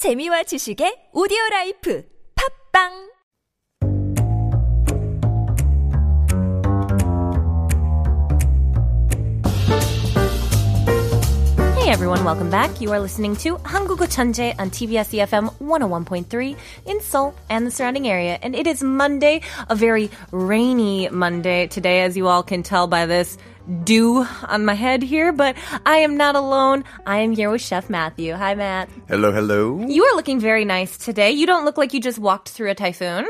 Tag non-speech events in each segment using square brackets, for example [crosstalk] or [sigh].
재미와 지식의 오디오 라이프 팝빵 Hey everyone, welcome back. You are listening to 한국어 천재 on TBS EFM 101.3 in Seoul and the surrounding area. And it is Monday, a very rainy Monday today, as you all can tell by this dew on my head here. But I am not alone. I am here with Chef Matthew. Hi, Matt. Hello, hello. You are looking very nice today. You don't look like you just walked through a typhoon.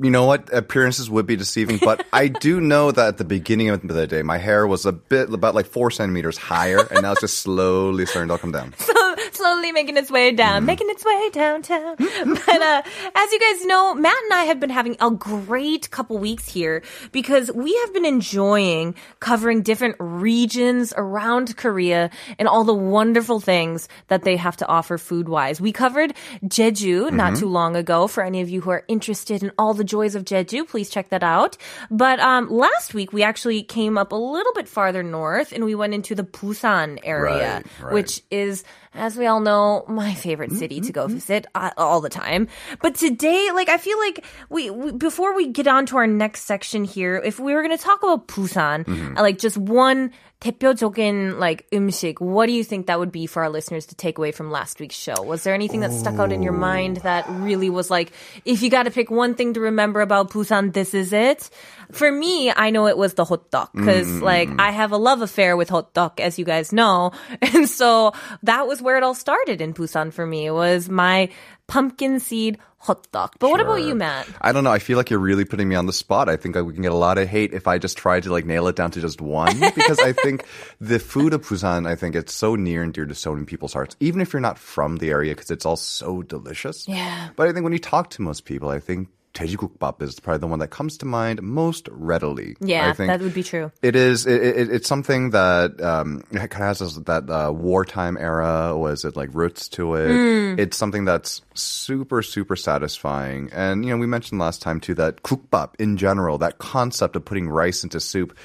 You know what? Appearances would be deceiving, but [laughs] I do know that at the beginning of the day, my hair was a bit, about like four centimeters higher, and now it's just slowly starting to come down. [laughs] So slowly making its way down, making its way downtown. but uh, as you guys know, Matt and I have been having a great couple weeks here because we have been enjoying covering different regions around Korea and all the wonderful things that they have to offer food wise. We covered Jeju not too long ago. For any of you who are interested in all the joys of Jeju, please check that out. But um, last week we actually came up a little bit farther north and we went into the Busan area, Right, right. which is, as we all know, my favorite city to go visit uh, all the time. But today, like, I feel like we, we before we get on to our next section here, if we were going to talk about Busan, uh, like just one 대표적인 like 음식, what do you think that would be for our listeners to take away from last week's show? Was there anything that stuck out in your mind that really was like, if you got to pick one thing to remember about Busan, this is it? For me, I know it was the hot dog because like I have a love affair with hot dog, as you guys know, [laughs] and so that was where it all started in Busan for me. Was my pumpkin seed hot dog. But what about you, Matt? I don't know. I feel like you're really putting me on the spot. I think we can get a lot of hate if I just try to like nail it down to just one [laughs] because I think the food of Busan, I think it's so near and dear to so many people's hearts, even if you're not from the area because it's all so delicious. Yeah. But I think when you talk to most people, I think Dwaejigukbap is probably the one that comes to mind most readily. Yeah, I think that would be true. It is. It, it, it's something that um, it kind of has that uh, wartime era. Was it like roots to it? Mm. It's something that's super super satisfying. And you know, we mentioned last time too that kukbap in general, that concept of putting rice into soup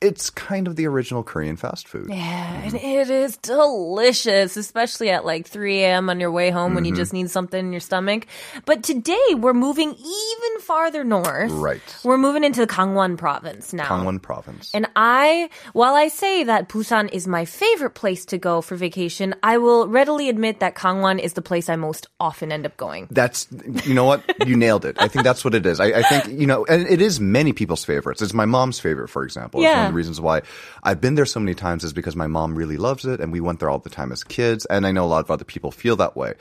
it's kind of the original Korean fast food. Yeah, and it is delicious, especially at like 3 a.m. on your way home when you Mm-hmm. just need something in your stomach. But today we're moving even farther north. Right. We're moving into the Gangwon province now. Gangwon province. And I, while I say that Busan is my favorite place to go for vacation, I will readily admit that Gangwon is the place I most often end up going. That's you know what you nailed it. I think that's what it is. I, I think you know, and it is many people's favorites. It's my mom's favorite, for example. Yeah. Of the reasons why I've been there so many times is because my mom really loves it, and we went there all the time as kids. And I know a lot of other people feel that way.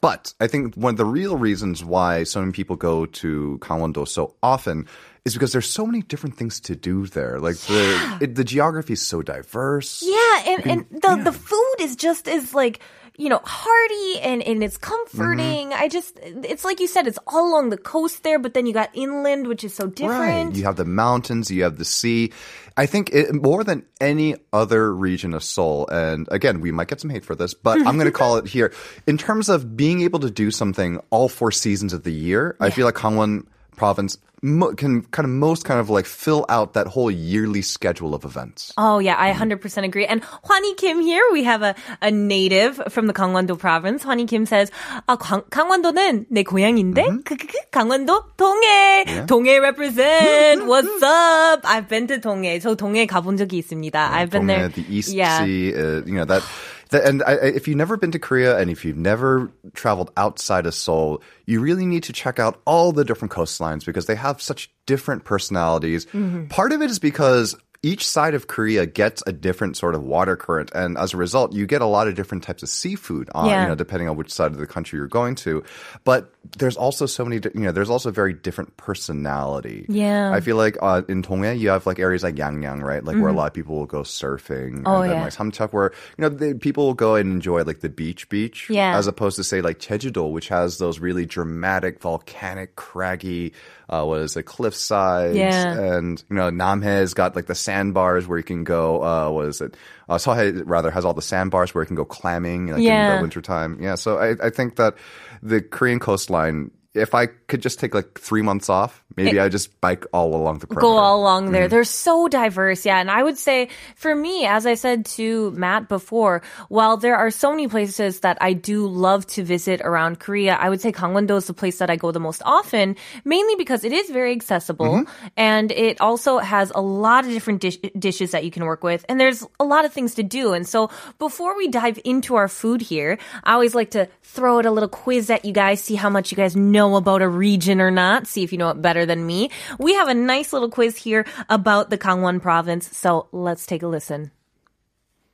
But I think one of the real reasons why so many people go to Gangwon-do so often is because there's so many different things to do there. Like the it, the geography is so diverse. Yeah, and, and the, the food is just as like, you know, hearty and, and it's comforting. Mm-hmm. I just, it's like you said, it's all along the coast there, but then you got inland, which is so different. Right. You have the mountains, you have the sea. I think it, more than any other region of Seoul, and again, we might get some hate for this, but I'm going to call it here. In terms of being able to do something all four seasons of the year, I feel like Gangwon province mo- can kind of most kind of like fill out that whole yearly schedule of events. Oh yeah, I 100% agree. And Hwani Kim here, we have a, a native from the Gangwon-do province. Hwani Kim says, 아, 강, 강원도는 내 고향인데, 크크크, 강원도 동해, 동해 represent, what's up? I've been to 동해. 저 동해 가본 적이 있습니다. I've been there. Gonghae, the East yeah. Sea, uh, you know that. that and I- if you've never been to Korea and if you've never traveled outside of Seoul, you really need to check out all the different coastlines because they have such different personalities. Mm-hmm. Part of it is because each side of Korea gets a different sort of water current, and as a result, you get a lot of different types of seafood on, Yeah. you know, depending on which side of the country you're going to. But there's also so many, you know, there's also very different personality. Yeah. I feel like uh, in Donghae you have like areas like Yangyang, right? Like where a lot of people will go surfing. Mm-hmm. Oh, and then yeah. like Samcheok where, you know, the, people will go and enjoy like the beach beach. Yeah. As opposed to say like Jeju-do, which has those really dramatic, volcanic, craggy, uh, what is it, cliff sides. Yeah. And, you know, Namhae's got like the sandbars where you can go, uh, what is it? Uh, Seohae rather has all the sandbars where you can go clamming like in the wintertime. Yeah. So I, I think that the Korean coastline, if I could just take like three months off, Maybe I just bike all along the perimeter. go all along there. Mm-hmm. They're so diverse. Yeah. And I would say for me, as I said to Matt before, while there are so many places that I do love to visit around Korea, I would say Gangwon-do is the place that I go the most often, mainly because it is very accessible mm-hmm. and it also has a lot of different dish- dishes that you can work with. And there's a lot of things to do. And so before we dive into our food here, I always like to throw out a little quiz at you guys, see how much you guys know about a region or not, see if you know it better than me. We have a nice little quiz here about the Gangwon province, so let's take a listen.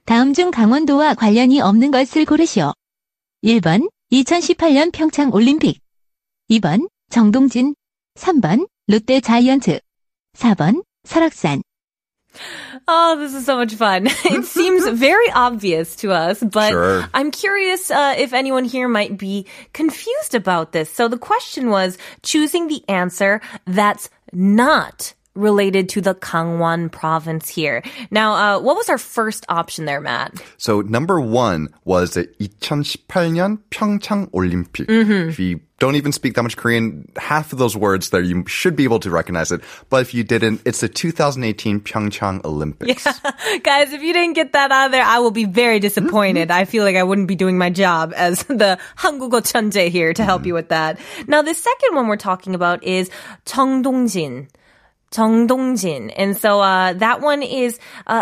다음 중 강원도와 관련이 없는 것을 고르시오. 1번 2018년 평창 올림픽 2번 정동진 3번 롯데 자이언트 4번 설악산 Oh, this is so much fun. [laughs] it seems [laughs] very obvious to us, but sure. I'm curious uh, if anyone here might be confused about this. So the question was choosing the answer that's not related to the Gangwon province here. Now, uh, what was our first option there, Matt? So number one was the 2018 Pyeongchang Olympic. Mm-hmm If you don't even speak that much Korean, half of those words there, you should be able to recognize it. But if you didn't, it's the 2018 Pyeongchang Olympics. [laughs] Guys, if you didn't get that out of there, I will be very disappointed. I feel like I wouldn't be doing my job as [laughs] the 한국어 천재 here to help you with that. Now, the second one we're talking about is 정동진. Jeongdongjin. And so uh, that one is a,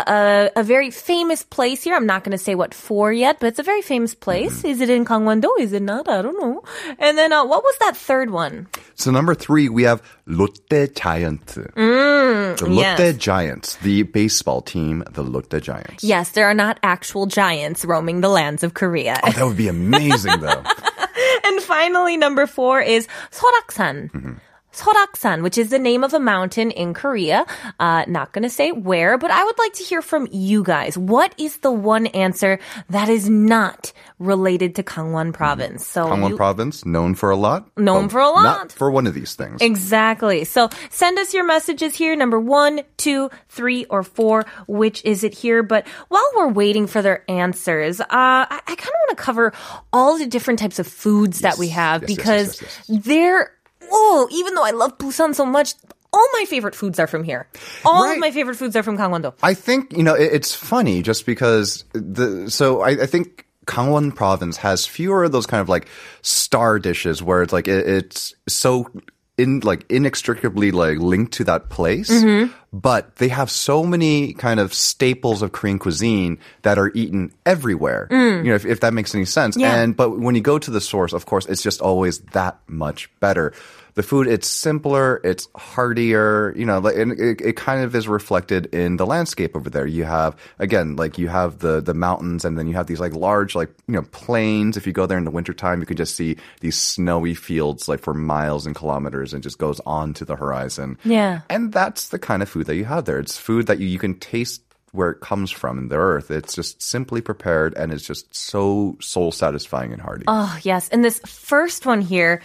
a, a, very famous place here. I'm not going to say what for yet, but it's a very famous place. Mm-hmm. Is it in Gangwon-do? Is it not? I don't know. And then uh, what was that third one? So number three, we have Lotte Giant. Mm, the Lotte yes. Giants, the baseball team, the Lotte Giants. Yes, there are not actual giants roaming the lands of Korea. Oh, that would be amazing, though. [laughs] and finally, number four is Seoraksan. Mm-hmm. 산. Seoraksan, which is the name of a mountain in Korea. Uh, not gonna say where, but I would like to hear from you guys. What is the one answer that is not related to Gangwon province? So Gangwon you- province, known for a lot. Known for a lot. Not for one of these things. Exactly. So send us your messages here. Number one, two, three, or four. Which is it here? But while we're waiting for their answers, uh, I, I kind of want to cover all the different types of foods that we have yes, yes, because yes, yes, they're, oh, even though I love Busan so much, all my favorite foods are from here. All Right. of my favorite foods are from Gangwon-do. I think you know it, it's funny just because the so I, I think Gangwon province has fewer of those kind of like star dishes where it's like it, it's so in like inextricably like linked to that place. Mm-hmm. But they have so many kind of staples of Korean cuisine that are eaten everywhere. Mm. You know, if, if that makes any sense. Yeah. And but when you go to the source, of course, it's just always that much better. The food, it's simpler, it's heartier, you know, like, and it, it kind of is reflected in the landscape over there. You have, again, like you have the, the mountains and then you have these like large, like, you know, plains. If you go there in the wintertime, you can just see these snowy fields like for miles and kilometers and just goes on to the horizon. Yeah. And that's the kind of food that you have there. It's food that you, you can taste where it comes from in the earth. It's just simply prepared and it's just so soul satisfying and hearty. Oh, yes. And this first one here,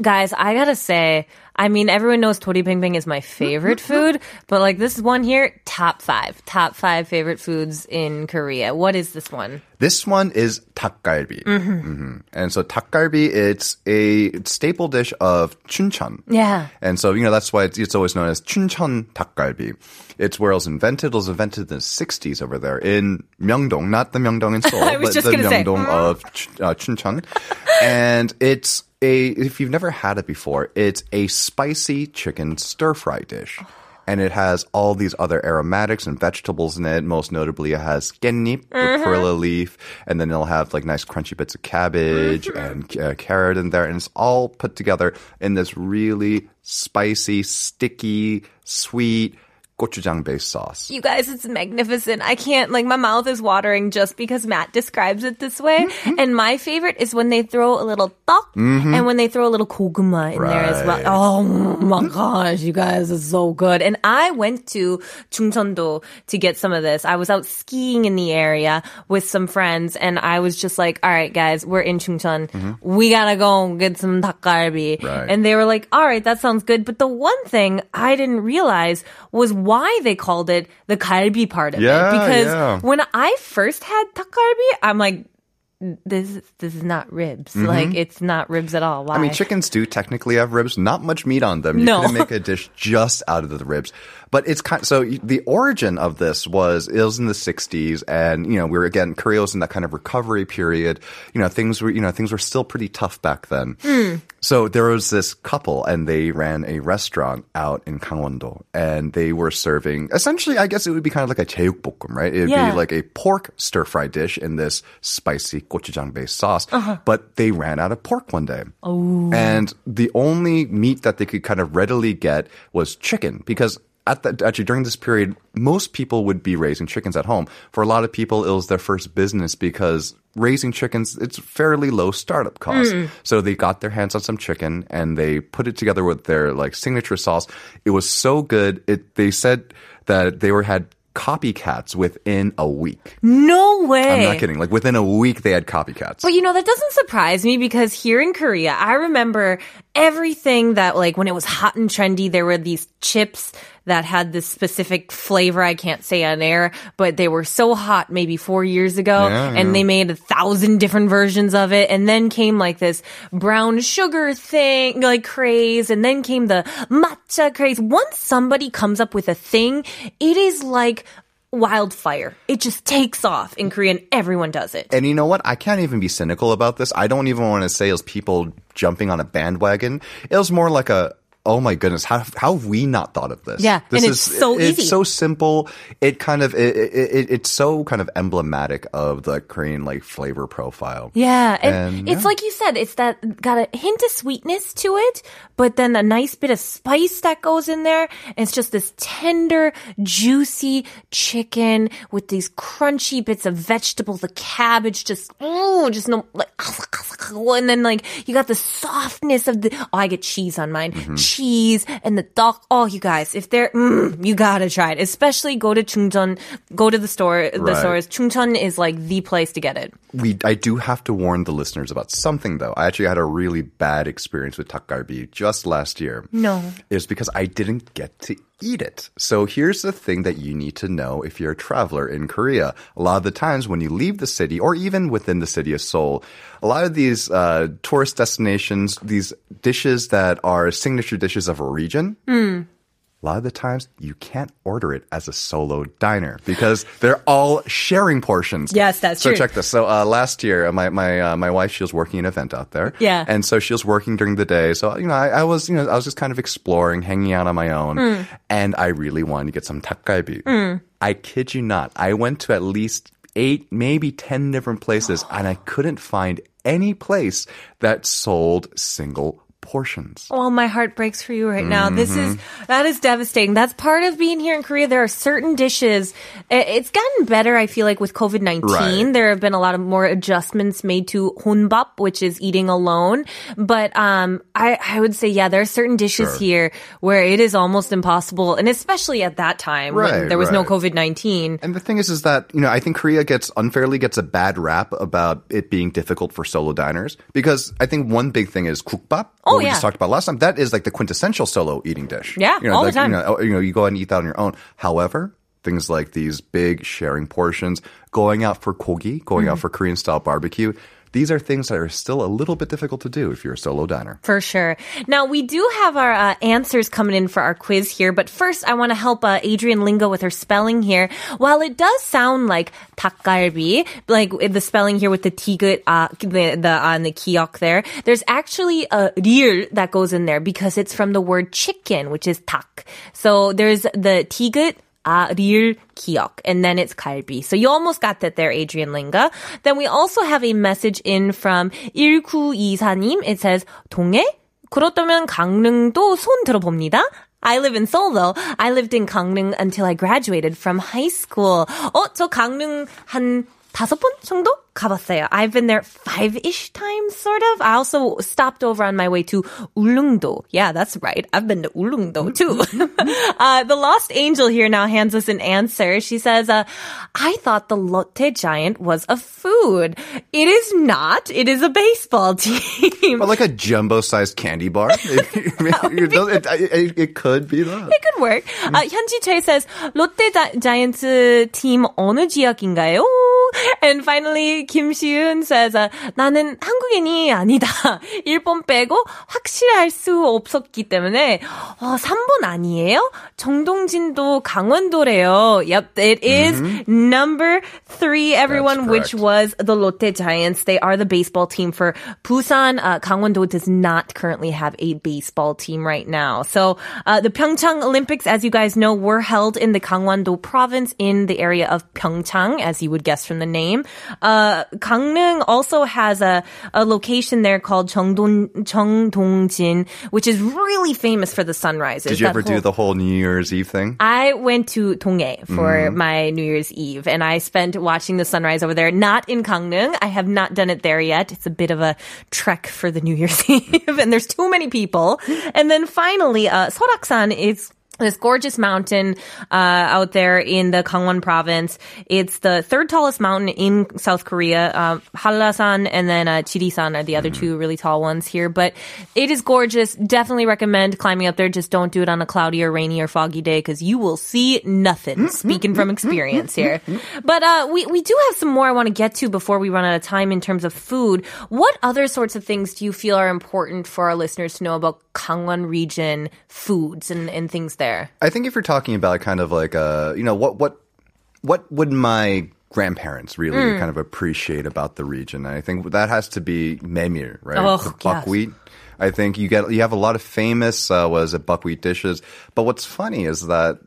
Guys, I gotta say, I mean, everyone knows Tori Ping Ping is my favorite [laughs] food, but like this one here, top five, top five favorite foods in Korea. What is this one? This one is takgalbi. Mm-hmm. Mm-hmm. And so takgalbi, it's a staple dish of Chuncheon. Yeah. And so, you know, that's why it's, it's always known as Chuncheon takgalbi. It's where it was invented. It was invented in the 60s over there in Myeongdong, not the Myeongdong in [laughs] Seoul, but the Myeongdong say. of [laughs] uh, Chuncheon. and it's a, if you've never had it before, it's a spicy chicken stir fry dish. And it has all these other aromatics and vegetables in it. Most notably, it has 깻잎, the perilla leaf, and then it'll have like nice crunchy bits of cabbage and uh, carrot in there. And it's all put together in this really spicy, sticky, sweet gochujang based sauce. You guys, it's magnificent. I can't, like, my mouth is watering just because Matt describes it this way. Mm-hmm. And my favorite is when they throw a little tteok mm-hmm. and when they throw a little koguma in right. there as well. Oh my gosh, you guys, it's so good. And I went to Chungcheondo to get some of this. I was out skiing in the area with some friends and I was just like, all right, guys, we're in Chuncheon. Mm-hmm. We gotta go get some dakgalbi." Right. And they were like, all right, that sounds good. But the one thing I didn't realize was why they called it the galbi part of Yeah, it. Because yeah. when I first had 닭갈bi, I'm like, this this is not ribs. Like it's not ribs at all. Why? Mm-hmm. I mean, chickens do technically have ribs, not much meat on them. You No. couldn't make a [laughs] dish just out of the ribs. But it's kind so the origin of this was it was in the 60s and you know, we were again Korea was in that kind of recovery period. You know, things were you know, things were still pretty tough back then. So there was this couple and they ran a restaurant out in Gangwon-do and they were serving essentially I guess it would be kind of like a 제육볶음, right? It would Yeah. be like a pork stir-fry dish in this spicy gochujang-based sauce. Uh-huh. But they ran out of pork one day. And the only meat that they could kind of readily get was chicken because at the, actually during this period, most people would be raising chickens at home. For a lot of people, it was their first business because raising chickens, it's fairly low startup cost. Mm. So they got their hands on some chicken and they put it together with their like signature sauce. It was so good. It, they said that they were had copycats within a week. no way. I'm not kidding. Like within a week, they had copycats. But you know, that doesn't surprise me because here in Korea, I remember everything that like when it was hot and trendy, there were these chips that had this specific flavor I can't say on air, but they were so hot maybe four years ago Yeah, and they made a thousand different versions of it. And then came like this brown sugar thing, like craze. And then came the matcha craze. Once somebody comes up with a thing, it is like wildfire. It just takes off in Korea and everyone does it. And you know what? I can't even be cynical about this. I don't even want to say it was people jumping on a bandwagon. It was more like a, oh my goodness, how, how have we not thought of this? Yeah, this and it's so it's easy. so simple. It kind of, it, it, it, it's so kind of emblematic of the Korean like flavor profile. Yeah, and, And, it's yeah. like you said, it's that got a hint of sweetness to it, but then a nice bit of spice that goes in there. And it's just this tender, juicy chicken with these crunchy bits of vegetables, the cabbage just, ooh, just no, like, [laughs] and then like you got the softness of the, oh, I get cheese on mine, Mm-hmm. Cheese and the duck. Oh, you guys, if they're, mm, you gotta try it. Especially go to Chuncheon, go to the store, the Right. stores. Chuncheon is like the place to get it. We, I do have to warn the listeners about something though. I actually had a really bad experience with takgalbi just last year. No. It was because I didn't get to eat it. So here's the thing that you need to know if you're a traveler in Korea. A lot of the times when you leave the city or even within the city of Seoul, a lot of these uh, tourist destinations, these dishes that are signature dishes of a region, a lot of the times you can't order it as a solo diner because they're all sharing portions. Yes, that's so true. So check this. So uh, last year, my my uh, my wife she was working an event out there. Yeah. and so she was working during the day. So you know, I, I was you know I was just kind of exploring, hanging out on my own, Hmm. and I really wanted to get some takgalbi. I kid you not, I went to at least eight, maybe ten different places, and I couldn't find any place that sold single portions. Well, my heart breaks for you right now. This is Mm-hmm. that is devastating. That's part of being here in Korea. There are certain dishes. It's gotten better, I feel like, with COVID nineteen. Right. There have been a lot of more adjustments made to honbap, which is eating alone. But um, I I would say, yeah, there are certain dishes Sure. here where it is almost impossible, and especially at that time when there was no. COVID nineteen. And the thing is, is that you know I think Korea gets unfairly gets a bad rap about it being difficult for solo diners because I think one big thing is kukbap. Oh, we yeah. just talked about last time. That is like the quintessential solo eating dish. Yeah, you know, all the time. You know, you know, you go out and eat that on your own. However. Things like these big sharing portions, going out for kogi, going Mm-hmm. out for Korean style barbecue, these are things that are still a little bit difficult to do if you're a solo diner. For sure. Now, we do have our uh, answers coming in for our quiz here, but first I want to help uh, Adrian Lingo with her spelling here. While it does sound like 닭갈비, like with the spelling here with the tigut, uh, the, the, uh, and the kiok there, there's actually a real that goes in there because it's from the word chicken, which is 닭. So there's the tigut, 아, 리을 기억. And then it's 갈비. So you almost got that there, Adrian Linga. Then we also have a message in from 1924님. It says, 동해? 그렇다면 강릉도 손 들어봅니다. I live in Seoul though. I lived in 강릉 until I graduated from high school. 어, 저 강릉 한 다섯 번 정도 가봤어요. I've been there five-ish times, sort of. I also stopped over on my way to Ulleungdo. Yeah, that's right. I've been to Ulleungdo mm-hmm. too. [laughs] uh, the Lost Angel here now hands us an answer. She says, uh, I thought the Lotte Giant was a food. It is not. It is a baseball team. Well, like a jumbo-sized candy bar? [laughs] [laughs] it, it, it, it, could be that. It could work. Uh, 현지 Choi says, Lotte Giants uh, team 어느 지역인가요? [laughs] And finally, Kim Siun says, uh, 나는 한국인이 아니다. [laughs] 일본 빼고 확실할 수 없었기 때문에, 어, 3번 아니에요? 정동진도 강원도래요. Yep, it is number three, everyone, That's which correct. was the Lotte Giants. They are the baseball team for Busan. Uh, Gangwon-do does not currently have a baseball team right now. So, uh, the Pyeongchang Olympics, as you guys know, were held in the Gangwon-do province in the area of Pyeongchang, as you would guess from the name. Uh, Gangneung also has a, a location there called Jeongdong, Jeongdongjin, which is really famous for the sunrises. Did you That ever do the whole New Year's Eve thing? I went to Donghae for my New Year's Eve and I spent watching the sunrise over there, not in Gangneung. I have not done it there yet. It's a bit of a trek for the New Year's [laughs] Eve and there's too many people. And then finally, uh, Soraksan is this gorgeous mountain uh, out there in the Gangwon province. It's the third tallest mountain in South Korea. Uh, Hallasan and then uh, Jirisan are the other two really tall ones here. But it is gorgeous. Definitely recommend climbing up there. Just don't do it on a cloudy or rainy or foggy day because you will see nothing. Speaking from experience here. But uh, we we do have some more I want to get to before we run out of time in terms of food. What other sorts of things do you feel are important for our listeners to know about Gangwon region foods and, and things there? I think if you're talking about kind of like uh, you know, what what what would my grandparents really Hmm. kind of appreciate about the region? And I think that has to be memil, right? Oh, the yes. buckwheat. I think you get you have a lot of famous uh, was it buckwheat dishes. But what's funny is that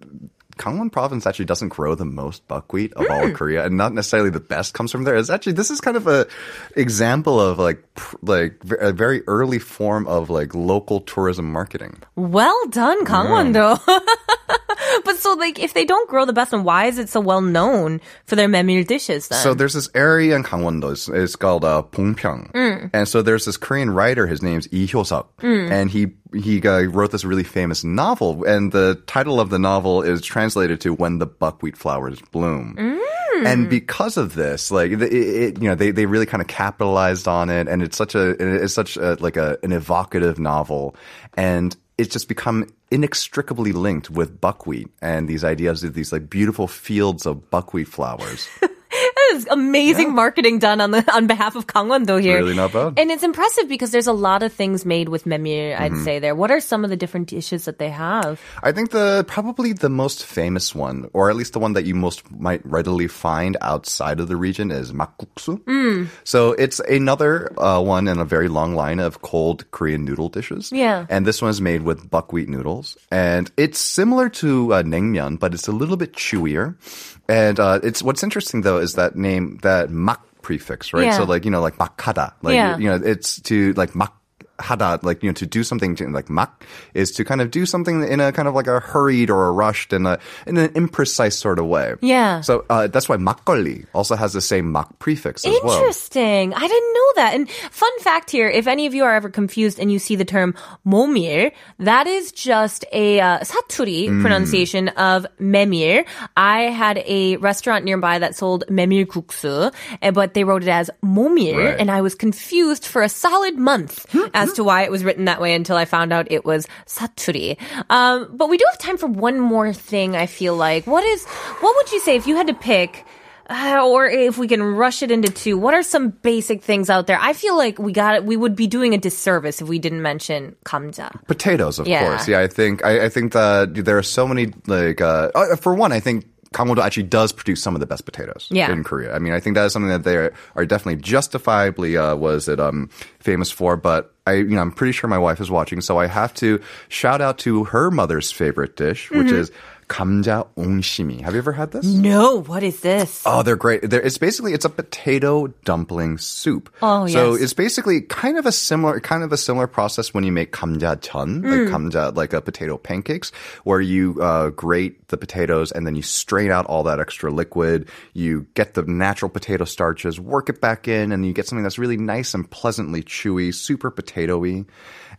Gangwon province actually doesn't grow the most buckwheat of Hmm. all of Korea, and not necessarily the best comes from there. It's actually this is kind of a example of like pr- like a very early form of like local tourism marketing. Well done, Gangwon-do. [laughs] [laughs] but so, like, if they don't grow the best, then why is it so well known for their memil dishes then? So there's this area in Gangwon-do. It's, it's called uh, Mm. and so there's this Korean writer. His name's Lee Hyo-seok, and he he uh, wrote this really famous novel. And the title of the novel is translated to "When the Buckwheat Flowers Bloom." Mm. And because of this, like it, it, you know, they, they really kind of capitalized on it, and it's such a it's such a, like a, an evocative novel, and it's just become inextricably linked with buckwheat and these ideas of these like beautiful fields of buckwheat flowers. [laughs] That is amazing marketing done on the on behalf of Gangwon-do here. Really not bad. And it's impressive because there's a lot of things made with memil. I'd Mm-hmm. say there. What are some of the different dishes that they have? I think the probably the most famous one, or at least the one that you most might readily find outside of the region, is makguksu. Mm. So it's another uh, one in a very long line of cold Korean noodle dishes. Yeah. and this one is made with buckwheat noodles, and it's similar to uh, naengmyeon, but it's a little bit chewier. And uh, it's what's interesting though is that name that mak prefix, right? Yeah. So like you know like makada, like Yeah. you know it's to like mak hada, like you know, to do something to, like mak is to kind of do something in a kind of like a hurried or a rushed and a in an imprecise sort of way. Yeah. So uh, that's why makgeolli also has the same mak prefix as well. Interesting. I didn't know that. And fun fact here, if any of you are ever confused and you see the term momir, that is just a uh, saturi Mm. pronunciation of memil. I had a restaurant nearby that sold memil guksu, eh, but they wrote it as momir, Right. and I was confused for a solid month [gasps] as to why it was written that way until I found out it was saturi. Um, but we do have time for one more thing. I feel like what is what would you say if you had to pick? Uh, or if we can rush it into two, what are some basic things out there? I feel like we got it. we would be doing a disservice if we didn't mention kamja. Potatoes, of Yeah. course. Yeah, I think I, I think that there are so many like uh, uh, for one, I think Gangwon actually does produce some of the best potatoes Yeah. in Korea. I mean, I think that is something that they are, are definitely justifiably uh, was it um famous for. But I, you know, I'm pretty sure my wife is watching, so I have to shout out to her mother's favorite dish, which Mm-hmm. is 감자 ongshimi. Have you ever had this? No. What is this? Oh, they're great. They're, it's basically it's a potato dumpling soup. Oh, yes. So it's basically kind of a similar kind of a similar process when you make kamja ton, like mm. kamja like a potato pancakes, where you uh, grate the potatoes and then you strain out all that extra liquid. You get the natural potato starches, work it back in, and you get something that's really nice and pleasantly chewy, super potatoy.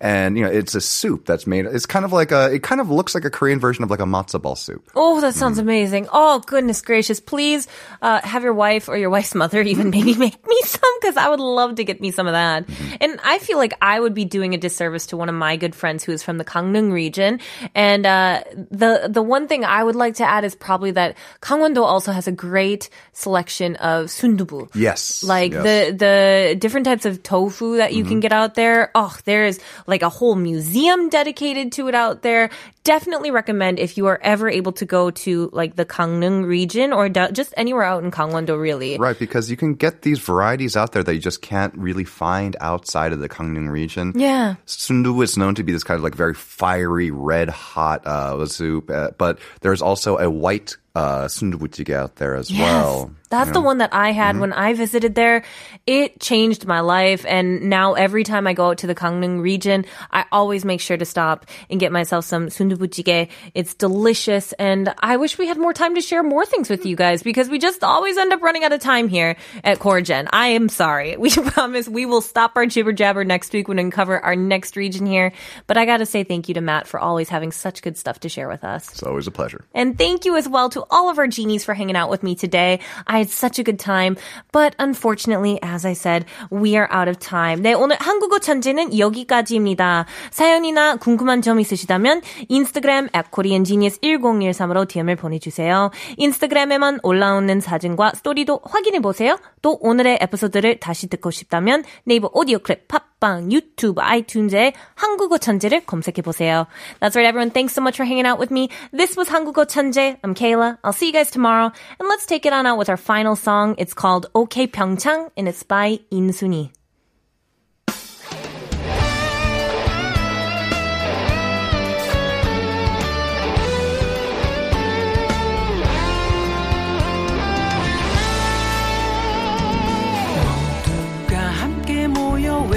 And you know, it's a soup that's made. It's kind of like a. It kind of looks like a Korean version of like a matzo ball soup. Oh, that sounds amazing. Oh, goodness gracious. Please uh, have your wife or your wife's mother [laughs] even maybe make me some because I would love to get me some of that. And I feel like I would be doing a disservice to one of my good friends who is from the Gangneung region. And uh, the the one thing I would like to add is probably that Gangwon-do also has a great selection of sundubu. Yes. Like yes. the the different types of tofu that you can get out there. Oh, there is like a whole museum dedicated to it out there. Definitely recommend if you are ever able to go to like the Gangneung region or just anywhere out in Gangwon-do really. Right, because you can get these varieties out there that you just can't really find outside of the Gangneung region. Yeah. Sundu is known to be this kind of like very fiery, red hot uh, soup, uh, but there's also a white uh, sundubujigae out there as well. That's the one that I had when I visited there. It changed my life. And now every time I go out to the Gangneung region, I always make sure to stop and get myself some sundubujigae. It's delicious. And I wish we had more time to share more things with you guys because we just always end up running out of time here at CoreGen. I am sorry. [laughs] We promise we will stop our jibber jabber next week when we cover our next region here. But I got to say thank you to Matt for always having such good stuff to share with us. It's always a pleasure. And thank you as well to all of our genies for hanging out with me today. I had such a good time. But unfortunately, as I said, we are out of time. 네, 오늘 한국어 천재는 여기까지입니다. 사연이나 궁금한 점 있으시다면 인스타그램 at koreangenius1013으로 DM을 보내주세요. 인스타그램에만 올라오는 사진과 스토리도 확인해보세요. 또 오늘의 에피소드를 다시 듣고 싶다면 네이버 오디오 클립 팟빵, 유튜브, 아이튠즈에 한국어 천재를 검색해보세요. That's right, everyone. Thanks so much for hanging out with me. This was 한국어 천재. I'm Kayla. I'll see you guys tomorrow. And let's take it on out with our final song. It's called OK Pyeongchang and it's by 인순이.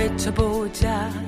외쳐보자